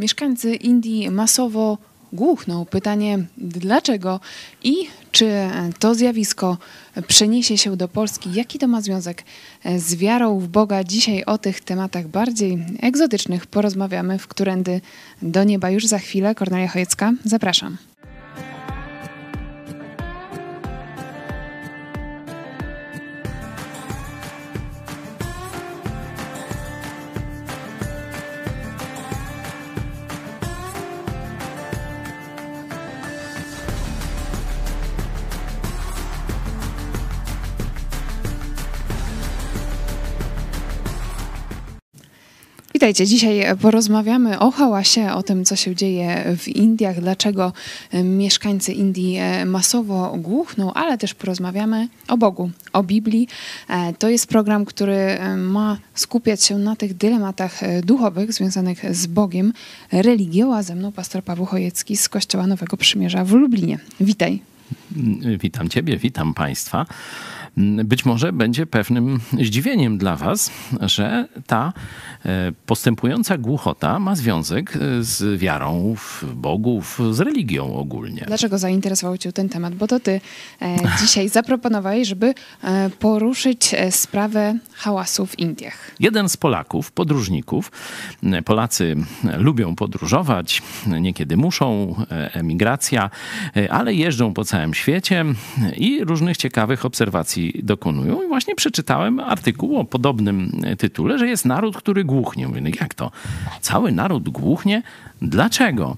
Mieszkańcy Indii masowo głuchną. Pytanie dlaczego i czy to zjawisko przeniesie się do Polski? Jaki to ma związek z wiarą w Boga? Dzisiaj o tych tematach bardziej egzotycznych porozmawiamy w Którędy do Nieba już za chwilę. Kornelia Chojecka, zapraszam. Witajcie. Dzisiaj porozmawiamy o hałasie, o tym, co się dzieje w Indiach, dlaczego mieszkańcy Indii masowo głuchną, ale też porozmawiamy o Bogu, o Biblii. To jest program, który ma skupiać się na tych dylematach duchowych związanych z Bogiem, religią, a ze mną pastor Paweł Chojecki z Kościoła Nowego Przymierza w Lublinie. Witaj. Witam Ciebie, witam Państwa. Być może będzie pewnym zdziwieniem dla Was, że ta e, postępująca głuchota ma związek e, z wiarą w bogów, z religią ogólnie. Dlaczego zainteresował Cię ten temat? Bo to Ty e, dzisiaj zaproponowałeś, żeby poruszyć sprawę hałasu w Indiach. Jeden z Polaków, podróżników, Polacy lubią podróżować, niekiedy muszą, emigracja, ale jeżdżą po całym świecie i różnych ciekawych obserwacji dokonują. I właśnie przeczytałem artykuł o podobnym tytule, że jest naród, który głuchnie. Mówię, no jak to? Cały naród głuchnie? Dlaczego?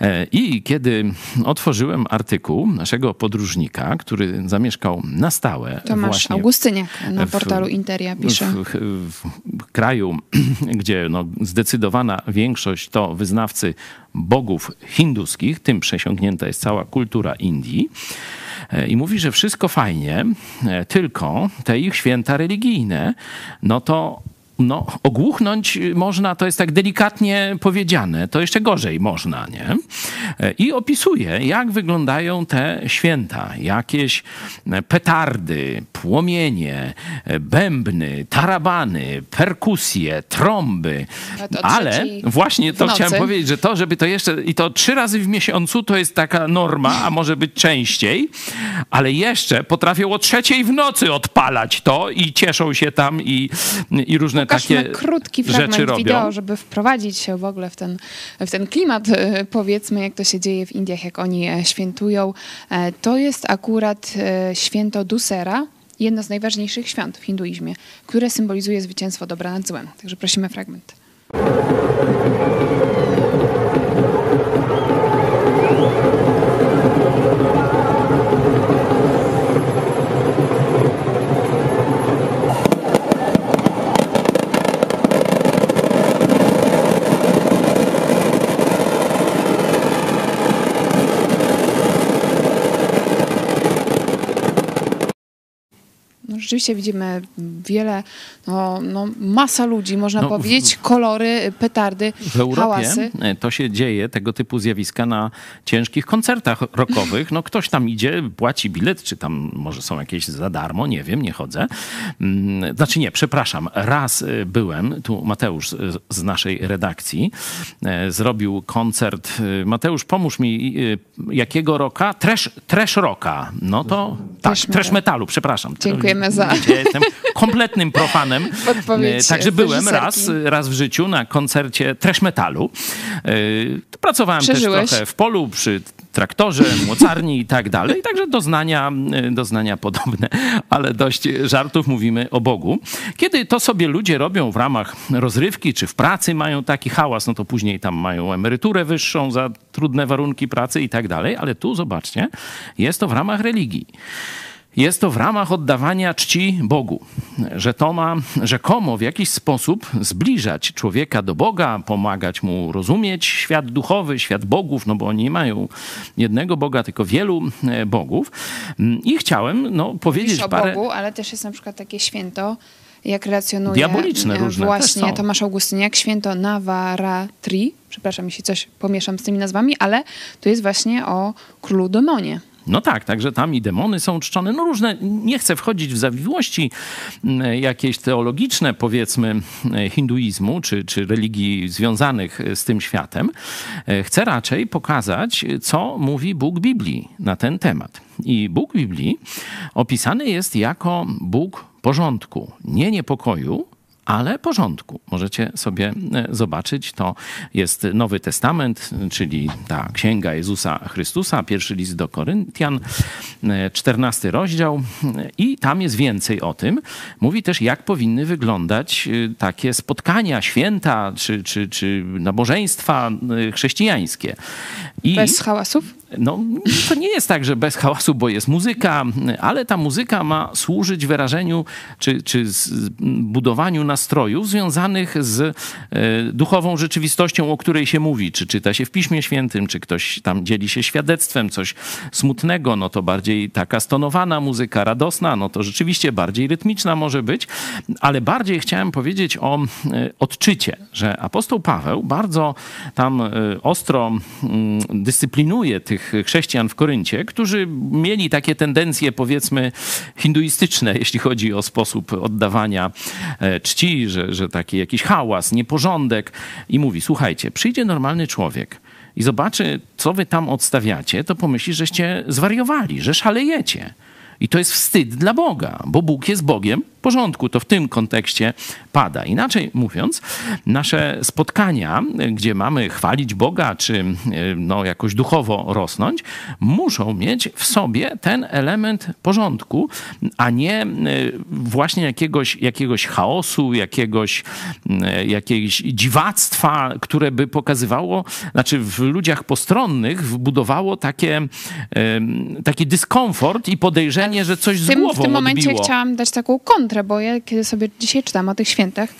E, I kiedy otworzyłem artykuł naszego podróżnika, który zamieszkał na stałe. Tomasz Augustyniak na portalu Interia pisze. W, w, w kraju, gdzie no, zdecydowana większość to wyznawcy bogów hinduskich, tym przesiąknięta jest cała kultura Indii. E, I mówi, że wszystko fajnie, e, tylko te ich święta religijne, no to no, ogłuchnąć można, to jest tak delikatnie powiedziane, to jeszcze gorzej można, nie? I opisuje, jak wyglądają te święta. Jakieś petardy, płomienie, bębny, tarabany, perkusje, trąby. Ale właśnie to chciałem powiedzieć, że to, żeby to jeszcze, i to trzy razy w miesiącu to jest taka norma, a może być częściej, ale jeszcze potrafią o trzeciej w nocy odpalać to i cieszą się tam i, i różne takie krótki fragment wideo, żeby wprowadzić się w ogóle w ten, w ten klimat, e, powiedzmy, jak to się dzieje w Indiach, jak oni e, świętują. E, to jest akurat święto Dusera, jedno z najważniejszych świąt w hinduizmie, które symbolizuje zwycięstwo dobra nad złem. Także prosimy fragment. Rzeczywiście widzimy wiele, no, no masa ludzi, można no, powiedzieć, kolory, petardy, W Europie hałasy. to się dzieje, tego typu zjawiska na ciężkich koncertach rockowych. No ktoś tam idzie, płaci bilet, czy tam może są jakieś za darmo, nie wiem, nie chodzę. Mm, znaczy nie, przepraszam, raz y, byłem, tu Mateusz z naszej redakcji y, zrobił koncert. Y, Mateusz, pomóż mi, jakiego roka? Trash, trash rocka. No to tak, trash metalu, przepraszam. Dziękujemy za Ja jestem kompletnym profanem. Podpowiedź Także byłem raz, raz w życiu na koncercie trash metalu. E, pracowałem Przeżyłeś. też trochę w polu przy traktorze, mocarni i tak dalej. Także doznania, e, doznania podobne, ale dość żartów mówimy o Bogu. Kiedy to sobie ludzie robią w ramach rozrywki, czy w pracy mają taki hałas, no to później tam mają emeryturę wyższą za trudne warunki pracy i tak dalej, ale tu zobaczcie, jest to w ramach religii. Jest to w ramach oddawania czci Bogu, że to ma rzekomo w jakiś sposób zbliżać człowieka do Boga, pomagać mu rozumieć świat duchowy, świat bogów, no bo oni nie mają jednego Boga, tylko wielu e, bogów. I chciałem no, powiedzieć Mówisz o parę... Bogu, ale też jest na przykład takie święto, jak relacjonuje Diaboliczne różne właśnie Tomasz Augustyniak, święto Navaratri. Przepraszam, jeśli coś pomieszam z tymi nazwami, ale to jest właśnie o królu demonie. No tak, także tam i demony są czczone, no różne, nie chcę wchodzić w zawiłości mm, jakieś teologiczne, powiedzmy, hinduizmu czy, czy religii związanych z tym światem. E, chcę raczej pokazać, co mówi Bóg Biblii na ten temat. I Bóg Biblii opisany jest jako Bóg porządku, nie niepokoju, ale porządku. Możecie sobie e, zobaczyć, to jest Nowy Testament, czyli ta księga Jezusa Chrystusa, pierwszy list do Koryntian, e, czternasty rozdział i tam jest więcej o tym. Mówi też, jak powinny wyglądać e, takie spotkania, święta czy, czy, czy nabożeństwa chrześcijańskie. I Bez hałasów? No, to nie jest tak, że bez hałasu, bo jest muzyka, ale ta muzyka ma służyć wyrażeniu czy, czy budowaniu nastrojów związanych z e, duchową rzeczywistością, o której się mówi. Czy czyta się w Piśmie Świętym, czy ktoś tam dzieli się świadectwem, coś smutnego, no to bardziej taka stonowana muzyka, radosna, no to rzeczywiście bardziej rytmiczna może być, ale bardziej chciałem powiedzieć o e, odczycie, że apostoł Paweł bardzo tam e, ostro mm, dyscyplinuje tych chrześcijan w Koryncie, którzy mieli takie tendencje, powiedzmy, hinduistyczne, jeśli chodzi o sposób oddawania e, że, że taki jakiś hałas, nieporządek. I mówi: Słuchajcie, przyjdzie normalny człowiek i zobaczy, co wy tam odstawiacie, to pomyśli, żeście zwariowali, że szalejecie. I to jest wstyd dla Boga, bo Bóg jest Bogiem porządku. To w tym kontekście pada. Inaczej mówiąc, nasze spotkania, gdzie mamy chwalić Boga, czy no, jakoś duchowo rosnąć, muszą mieć w sobie ten element porządku, a nie e, właśnie jakiegoś, jakiegoś chaosu, jakiegoś, e, jakiegoś dziwactwa, które by pokazywało, znaczy w ludziach postronnych wbudowało takie, taki dyskomfort i podejrzenie, że coś z głową W tym momencie odbiło. chciałam dać taką kontrę, bo ja kiedy sobie dzisiaj czytam o tych świętach,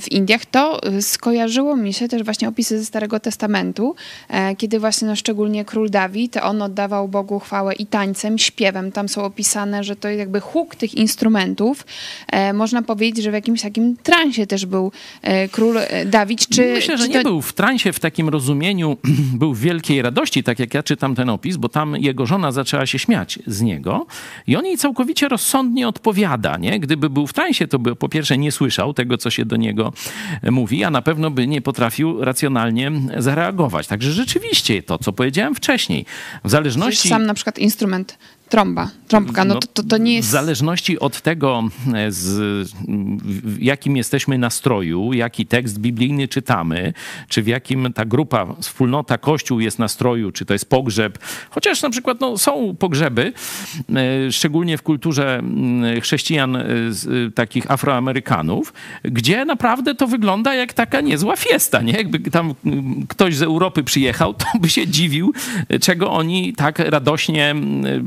w Indiach, to e, skojarzyło mi się też właśnie opisy ze Starego Testamentu, e, kiedy właśnie no, szczególnie król Dawid, on oddawał Bogu chwałę i tańcem, śpiewem. Tam są opisane, że to jest jakby huk tych instrumentów. Można powiedzieć, że w jakimś takim transie też był król Dawid. Czy, Myślę, że czy nie był w transie w takim rozumieniu, był w wielkiej radości, tak jak ja czytam ten opis, bo tam jego żona zaczęła się śmiać z niego i on jej całkowicie rozsądnie odpowiada, nie? Gdyby był w transie, to by po pierwsze nie słyszał tego, co się do niego mówi, a na pewno by nie potrafił racjonalnie zareagować. Także rzeczywiście to, co powiedziałem wcześniej, w zależności... Sam na przykład instrument Trąba, trąbka, no, no to, to, to, nie jest... W zależności od tego, e, z w jakim jesteśmy nastroju, jaki tekst biblijny czytamy, czy w jakim ta grupa, wspólnota, kościół jest nastroju, czy to jest pogrzeb, chociaż na przykład no, są pogrzeby, e, szczególnie w kulturze chrześcijan e, takich afroamerykanów, gdzie naprawdę to wygląda jak taka niezła fiesta, nie? Jakby tam ktoś z Europy przyjechał, to by się dziwił, czego oni tak radośnie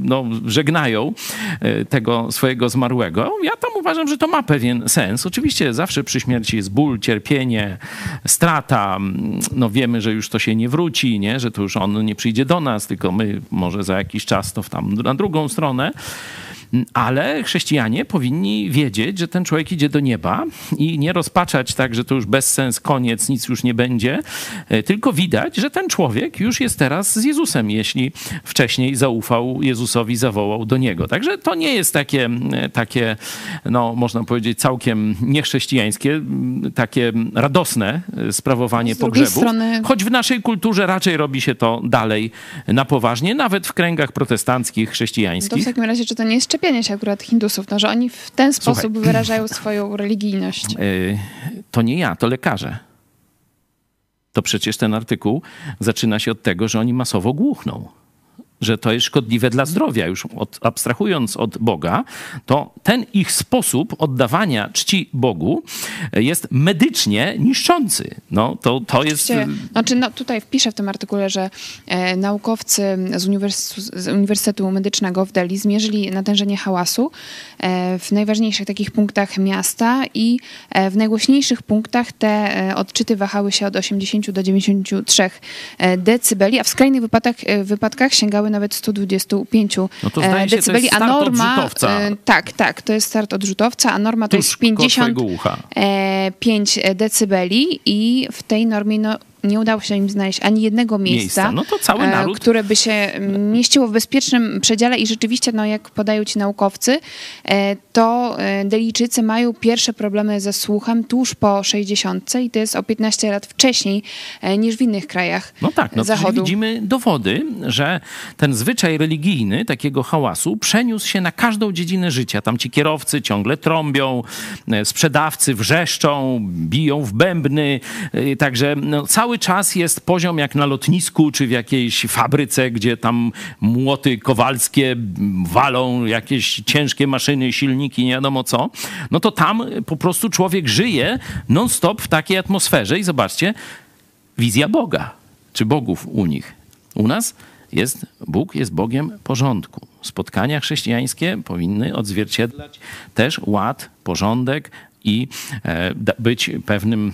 no, żegnają e, tego swojego zmarłego. Ja tam uważam, że to ma pewien sens. Oczywiście zawsze przy śmierci jest ból, cierpienie, strata. No wiemy, że już to się nie wróci, nie? że to już on nie przyjdzie do nas, tylko my może za jakiś czas to w tam na drugą stronę ale chrześcijanie powinni wiedzieć, że ten człowiek idzie do nieba i nie rozpaczać tak, że to już bez sens, koniec, nic już nie będzie, e, tylko widać, że ten człowiek już jest teraz z Jezusem, jeśli wcześniej zaufał Jezusowi, zawołał do niego. Także to nie jest takie, takie no, można powiedzieć, całkiem niechrześcijańskie, takie radosne e, sprawowanie pogrzebu. Strony... Choć w naszej kulturze raczej robi się to dalej na poważnie, nawet w kręgach protestanckich, chrześcijańskich. To w takim razie, czy to nie jest czepianie się akurat Hindusów, no, że oni w ten sposób Słuchaj. wyrażają swoją religijność. Yy, to nie ja, to lekarze. To przecież ten artykuł zaczyna się od tego, że oni masowo głuchną że to jest szkodliwe dla zdrowia, już od, abstrahując od Boga, to ten ich sposób oddawania czci Bogu jest medycznie niszczący. No, to, to jest... Znaczy, no, tutaj wpiszę w tym artykule, że e, naukowcy z, Uniwersytetu, z Uniwersytetu Medycznego w Delhi zmierzyli natężenie hałasu e, w najważniejszych takich punktach miasta i e, w najgłośniejszych punktach te e, odczyty wahały się od 80 do 93 e, decybeli, a w skrajnych wypadkach, e, wypadkach sięgały nawet 125 no to e, decybeli, a norma... E, tak, tak, to jest start odrzutowca, a norma to Tuż jest 55 e, decybeli i w tej normie no, nie udało się im znaleźć ani jednego miejsca, miejsca. No cały naród... które by się mieściło w bezpiecznym przedziale i rzeczywiście, no jak podają ci naukowcy, to Delijczycy mają pierwsze problemy ze słuchem tuż po 60 i to jest o 15 lat wcześniej niż w innych krajach No tak, no zachodu. widzimy dowody, że ten zwyczaj religijny takiego hałasu przeniósł się na każdą dziedzinę życia. Tam ci kierowcy ciągle trąbią, e, sprzedawcy wrzeszczą, biją w bębny, e, także no, cały czas jest poziom jak na lotnisku czy w jakiejś fabryce, gdzie tam młoty kowalskie walą jakieś ciężkie maszyny, silniki, nie wiadomo co. No to tam po prostu człowiek żyje non-stop w takiej atmosferze i zobaczcie, wizja Boga, czy bogów u nich. U nas jest, Bóg jest Bogiem porządku. Spotkania chrześcijańskie powinny odzwierciedlać też ład, porządek, i e, być pewnym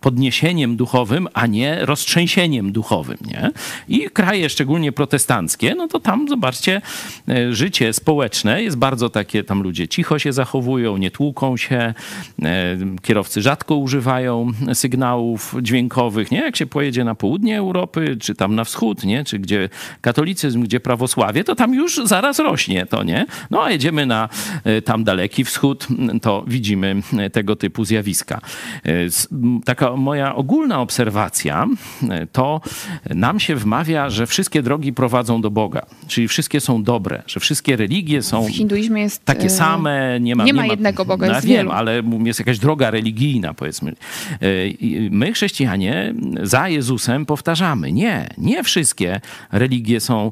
podniesieniem duchowym, a nie roztrzęsieniem duchowym. Nie? I kraje, szczególnie protestanckie, no to tam zobaczcie, e, życie społeczne jest bardzo takie, tam ludzie cicho się zachowują, nie tłuką się, e, kierowcy rzadko używają sygnałów dźwiękowych, nie? Jak się pojedzie na południe Europy, czy tam na wschód, nie? Czy gdzie katolicyzm, gdzie prawosławie, to tam już zaraz rośnie to, nie? No a jedziemy na tam daleki wschód, to widzimy tego typu zjawiska. E, taka moja ogólna obserwacja e, to nam się wmawia, że wszystkie drogi prowadzą do Boga, czyli wszystkie są dobre, że wszystkie religie są w hinduizmie jest, takie e, same. Nie ma, nie ma, nie ma jednego Boga, no, wiem, wielu. ale jest jakaś droga religijna, powiedzmy. My, chrześcijanie, za Jezusem powtarzamy, nie, nie wszystkie religie są,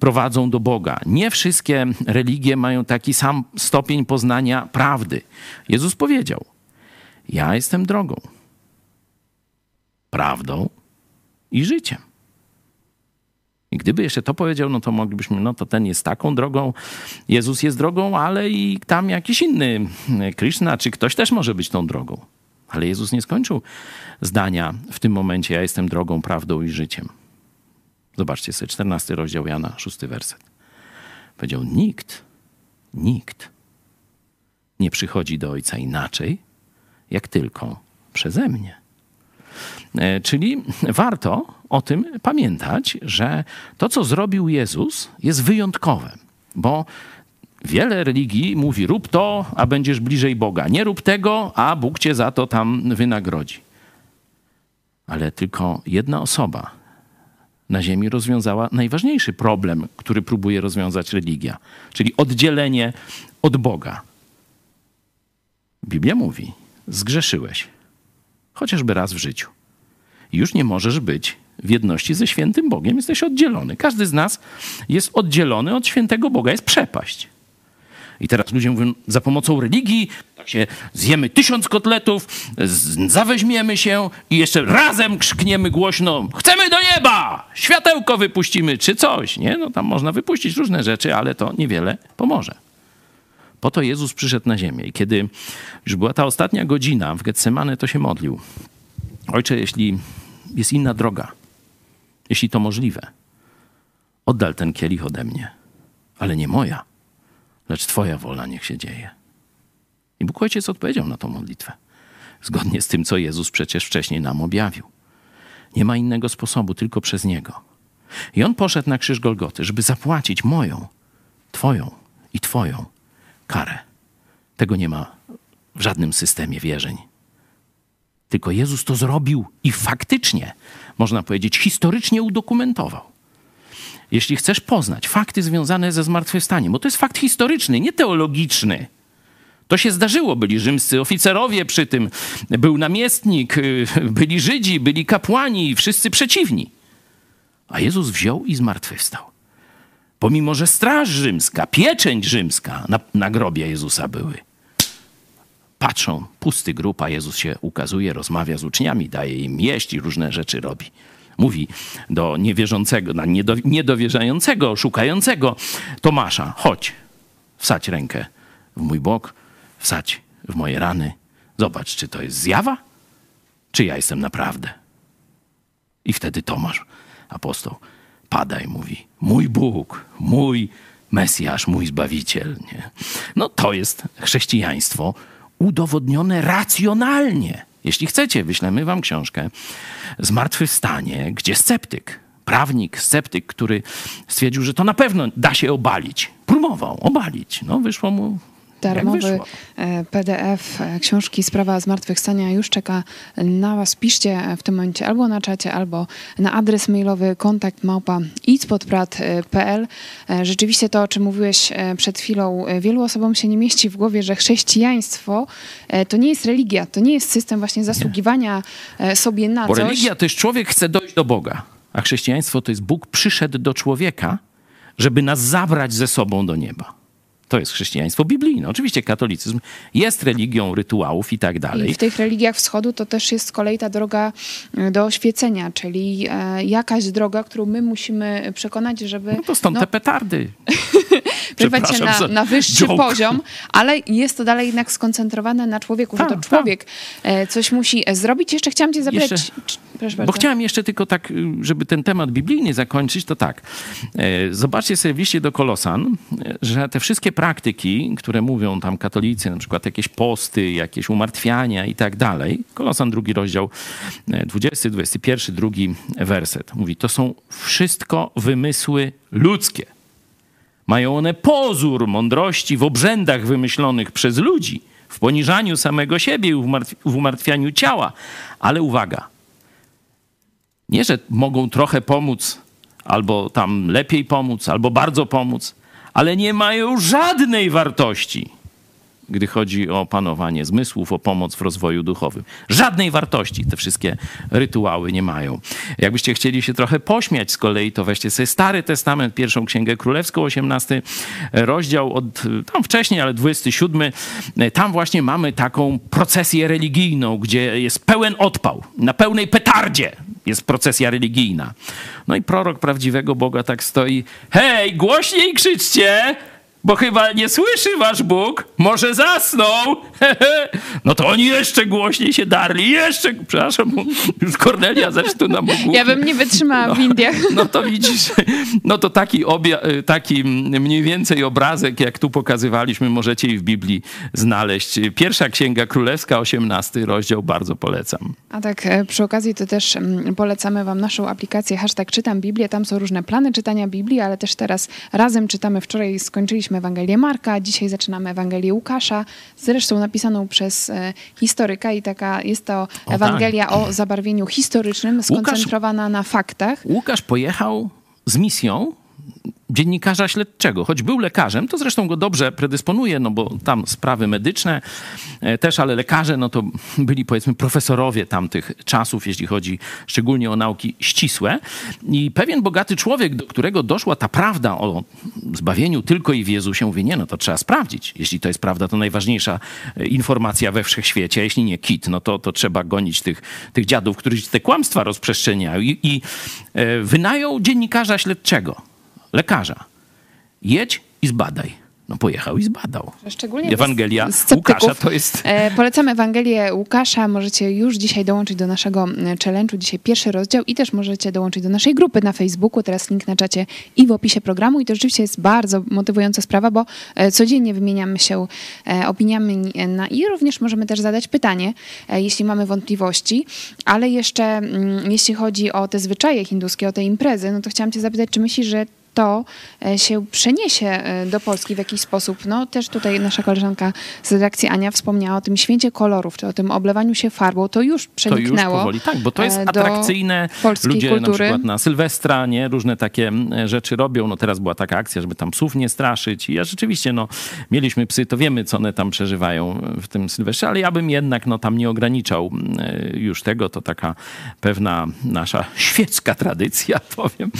prowadzą do Boga. Nie wszystkie religie mają taki sam stopień poznania prawdy. Jezus powiedział: Ja jestem drogą, prawdą i życiem. I gdyby jeszcze to powiedział, no to moglibyśmy, no to ten jest taką drogą, Jezus jest drogą, ale i tam jakiś inny Krishna, czy ktoś też może być tą drogą. Ale Jezus nie skończył zdania w tym momencie, ja jestem drogą, prawdą i życiem. Zobaczcie sobie, 14 rozdział Jana, 6 werset. Powiedział, nikt, nikt nie przychodzi do Ojca inaczej, jak tylko przeze mnie. E, czyli warto o tym pamiętać, że to, co zrobił Jezus, jest wyjątkowe, bo wiele religii mówi: rób to, a będziesz bliżej Boga. Nie rób tego, a Bóg cię za to tam wynagrodzi. Ale tylko jedna osoba na Ziemi rozwiązała najważniejszy problem, który próbuje rozwiązać religia, czyli oddzielenie od Boga. Biblia mówi: zgrzeszyłeś, chociażby raz w życiu. Już nie możesz być w jedności ze świętym Bogiem, jesteś oddzielony. Każdy z nas jest oddzielony od świętego Boga, jest przepaść. I teraz ludzie mówią, za pomocą religii tak się zjemy tysiąc kotletów, zaweźmiemy się i jeszcze razem krzykniemy głośno, chcemy do nieba, światełko wypuścimy, czy coś, nie? No tam można wypuścić różne rzeczy, ale to niewiele pomoże. Po to Jezus przyszedł na ziemię. I kiedy już była ta ostatnia godzina w Getsemane, to się modlił. Ojcze, jeśli jest inna droga, jeśli to możliwe, oddal ten kielich ode mnie, ale nie moja, lecz Twoja wola niech się dzieje. I Bóg Ojciec odpowiedział na tą modlitwę, zgodnie z tym, co Jezus przecież wcześniej nam objawił. Nie ma innego sposobu, tylko przez Niego. I On poszedł na krzyż Golgoty, żeby zapłacić moją, Twoją i Twoją karę. Tego nie ma w żadnym systemie wierzeń. Tylko Jezus to zrobił i faktycznie, można powiedzieć, historycznie udokumentował. Jeśli chcesz poznać fakty związane ze zmartwychwstaniem, bo to jest fakt historyczny, nie teologiczny. To się zdarzyło, byli rzymscy oficerowie przy tym, był namiestnik, y, byli Żydzi, byli kapłani, wszyscy przeciwni. A Jezus wziął i zmartwychwstał. Pomimo, że straż rzymska, pieczęć rzymska na, na grobie Jezusa były. Patrzą, pusty grób, a Jezus się ukazuje, rozmawia z uczniami, daje im jeść i różne rzeczy robi. Mówi do niewierzącego, na niedo, niedowierzającego, szukającego Tomasza, chodź, wsadź rękę w mój bok, wsadź w moje rany. Zobacz, czy to jest zjawa, czy ja jestem naprawdę. I wtedy Tomasz, apostoł, pada i mówi: Mój Bóg, mój Mesjasz, mój Zbawiciel. Nie? No to jest chrześcijaństwo udowodnione racjonalnie. Jeśli chcecie, wyślemy wam książkę Zmartwychwstanie, gdzie sceptyk, prawnik, sceptyk, który stwierdził, że to na pewno da się obalić. Próbował obalić. No, wyszło mu darmowy e, PDF e, książki Sprawa Zmartwychwstania już czeka na Was. Piszcie w tym momencie albo na czacie, albo na adres mailowy kontakt małpa. E, rzeczywiście to, o czym mówiłeś przed chwilą, wielu osobom się nie mieści w głowie, że chrześcijaństwo to nie jest religia, to nie jest system właśnie zasługiwania nie. sobie na Bo coś. religia to jest człowiek chce dojść do Boga, a chrześcijaństwo to jest Bóg przyszedł do człowieka, żeby nas zabrać ze sobą do nieba. To jest chrześcijaństwo biblijne. Oczywiście katolicyzm jest religią rytuałów i tak dalej. I w tych religiach wschodu to też jest z kolei ta droga e, do oświecenia, czyli e, jakaś droga, którą my musimy przekonać, żeby... No to stąd no, te petardy. Wyrwać się na, na wyższy joke. poziom, ale jest to dalej jednak skoncentrowane na człowieku, że to tak, człowiek tak. coś musi zrobić. Jeszcze chciałam cię zapytać... Jeszcze... Proszę Bo chciałem jeszcze tylko tak, y, żeby ten temat biblijny zakończyć, to tak. E, zobaczcie sobie w liście do Kolosan, że te wszystkie praktyki, które mówią tam katolicy, na przykład jakieś posty, jakieś umartwiania i tak dalej. Kolosan drugi rozdział, 20, 21, drugi werset. Mówi, to są wszystko wymysły ludzkie. Mają one pozór mądrości w obrzędach wymyślonych przez ludzi, w poniżaniu samego siebie i w umartwianiu ciała. Ale uwaga, nie, że mogą trochę pomóc, albo tam lepiej pomóc, albo bardzo pomóc, ale nie mają żadnej wartości gdy chodzi o panowanie zmysłów, o pomoc w rozwoju duchowym. Żadnej wartości te wszystkie rytuały nie mają. Jakbyście chcieli się trochę pośmiać z kolei, to weźcie sobie Stary Testament, pierwszą Księgę Królewską, 18 rozdział, od tam wcześniej, ale 27. Tam właśnie mamy taką procesję religijną, gdzie jest pełen odpał, na pełnej petardzie jest procesja religijna. No i prorok prawdziwego Boga tak stoi, hej, głośniej krzyczcie, bo chyba nie słyszy wasz Bóg, może zasnął. no to oni jeszcze głośniej się darli, jeszcze, przepraszam, już Kornelia zresztą na mógł. Ja bym nie wytrzymała no, w Indiach. No to widzisz, no to taki, obja- taki mniej więcej obrazek, jak tu pokazywaliśmy, możecie i w Biblii znaleźć. Pierwsza Księga Królewska, 18 rozdział, bardzo polecam. A tak e, przy okazji to też mm, polecamy wam naszą aplikację hashtag czytam Biblię. Tam są różne plany czytania Biblii, ale też teraz razem czytamy. Wczoraj skończyliśmy Ewangelię Marka, dzisiaj zaczynamy Ewangelię Łukasza, zresztą napisaną przez e, historyka i taka jest to o, tak. Ewangelia tak. o zabarwieniu historycznym, skoncentrowana Łukasz, na faktach. Łukasz pojechał z misją dziennikarza śledczego. Choć był lekarzem, to zresztą go dobrze predysponuje, no bo tam sprawy medyczne e, też, ale lekarze, no to byli powiedzmy profesorowie tamtych czasów, jeśli chodzi szczególnie o nauki ścisłe. I pewien bogaty człowiek, do którego doszła ta prawda o zbawieniu tylko i w Jezusie, mówi, nie, no to trzeba sprawdzić. Jeśli to jest prawda, to najważniejsza e, informacja we wszechświecie, a jeśli nie kit, no to, to trzeba gonić tych, tych dziadów, którzy te kłamstwa rozprzestrzeniają. I, i e, wynajął dziennikarza śledczego lekarza. Jedź i zbadaj. No pojechał i zbadał. Szczególnie Ewangelia Łukasza to jest... E, polecamy Ewangelię Łukasza. Możecie już dzisiaj dołączyć do naszego challenge'u. Dzisiaj pierwszy rozdział i też możecie dołączyć do naszej grupy na Facebooku. Teraz link na czacie i w opisie programu. I to rzeczywiście jest bardzo motywująca sprawa, bo e, codziennie wymieniamy się e, opiniami na, i również możemy też zadać pytanie, jeśli mamy wątpliwości. Ale jeszcze mm, jeśli chodzi o te zwyczaje hinduskie, o te imprezy, no to chciałam cię zapytać, czy myślisz, że to e, się przeniesie e, do Polski w jakiś sposób. No też tutaj nasza koleżanka z redakcji Ania wspomniała o tym święcie kolorów, czy o tym oblewaniu się farbą. To już przeniknęło. To już powoli, tak, bo to jest e, atrakcyjne. Ludzie kultury. na przykład na Sylwestra, nie, różne takie rzeczy robią. No teraz była taka akcja, żeby tam psów nie straszyć. I ja rzeczywiście, no, mieliśmy psy, to wiemy, co one tam przeżywają w tym Sylwestrze, ale ja bym jednak, no, tam nie ograniczał już tego. To taka pewna nasza świecka tradycja, powiem.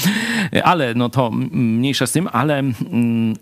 Ale no to mniejsza z tym, ale mm,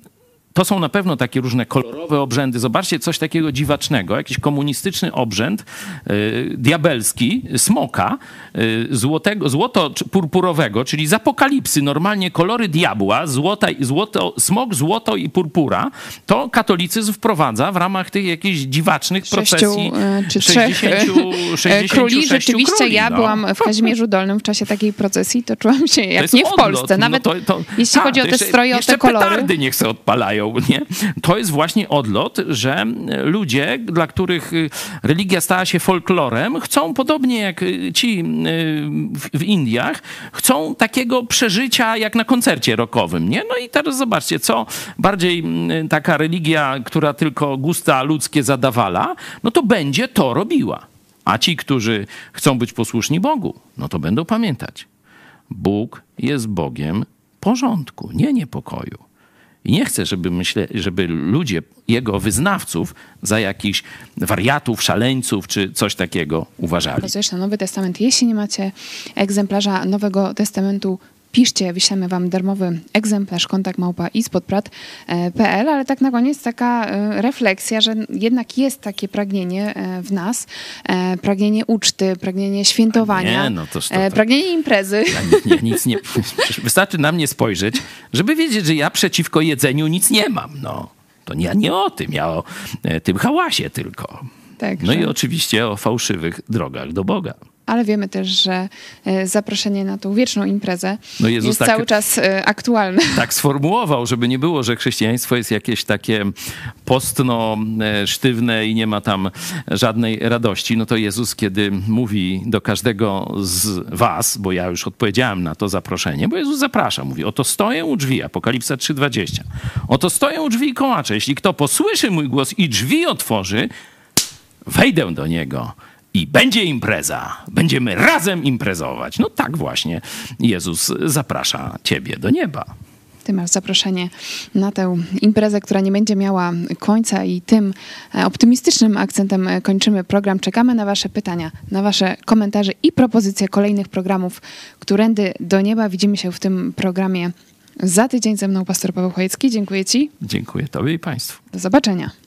to są na pewno takie różne kolorowe obrzędy. Zobaczcie coś takiego dziwacznego, jakiś komunistyczny obrzęd y, diabelski, smoka, y, złotego, złoto-purpurowego, czyli z apokalipsy, normalnie kolory diabła, złota, złoto, smok, złoto i purpura, to katolicyzm wprowadza w ramach tych jakichś dziwacznych Sześciu, procesji y, czy 60, 60 króli. Rzeczywiście króli, ja no. byłam w Kazimierzu Dolnym w czasie takiej procesji, to czułam się jak nie w Polsce. No Nawet no to, to, jeśli ta, chodzi o te stroje, o te kolory. petardy niech se odpalają nie? To jest właśnie odlot, że ludzie, dla których y, religia stała się folklorem, chcą podobnie jak y, ci w Indiach, chcą takiego przeżycia jak na koncercie rockowym, nie? No i teraz zobaczcie, co bardziej taka religia, która tylko gusta ludzkie zadawala, no to będzie to robiła. A ci, którzy chcą być posłuszni Bogu, no to będą pamiętać. Bóg jest Bogiem porządku, nie niepokoju. I nie chcę, żeby, myślę, żeby ludzie, jego wyznawców, za jakichś wariatów, szaleńców czy coś takiego uważali. Pracujesz na Nowy Testament. Jeśli nie macie egzemplarza Nowego Testamentu, piszcie, wyślemy wam darmowy egzemplarz kontakt małpa ispodprat.pl, ale tak na koniec taka e, refleksja, że jednak jest takie pragnienie e, w nas, e, pragnienie uczty, pragnienie świętowania, nie, no to, to, to, pragnienie imprezy. Ja, nic nie, wystarczy na mnie spojrzeć, żeby wiedzieć, że ja przeciwko jedzeniu nic nie mam. No, to nie, nie o tym, ja o tym hałasie tylko. Tak, no i oczywiście o fałszywych drogach do Boga ale wiemy też, że e, zaproszenie na tą wieczną imprezę no Jezus jest tak, cały czas e, aktualne. Tak sformułował, żeby nie było, że chrześcijaństwo jest jakieś takie postno, e, sztywne i nie ma tam żadnej radości. No to Jezus, kiedy mówi do każdego z was, bo ja już odpowiedziałem na to zaproszenie, bo Jezus zaprasza, mówi, oto stoję u drzwi, Apokalipsa 3,20. Oto stoję u drzwi i kołaczę. Jeśli kto posłyszy mój głos i drzwi otworzy, wejdę do niego i będzie impreza. Będziemy razem imprezować. No tak właśnie Jezus zaprasza ciebie do nieba. Ty masz zaproszenie na tę imprezę, która nie będzie miała końca i tym e, optymistycznym akcentem e, kończymy program. Czekamy na wasze pytania, na wasze komentarze i propozycje kolejnych programów Którędy do nieba. Widzimy się w tym programie za tydzień ze mną pastor Paweł Chojecki. Dziękuję ci. Dziękuję tobie i państwu. Do zobaczenia.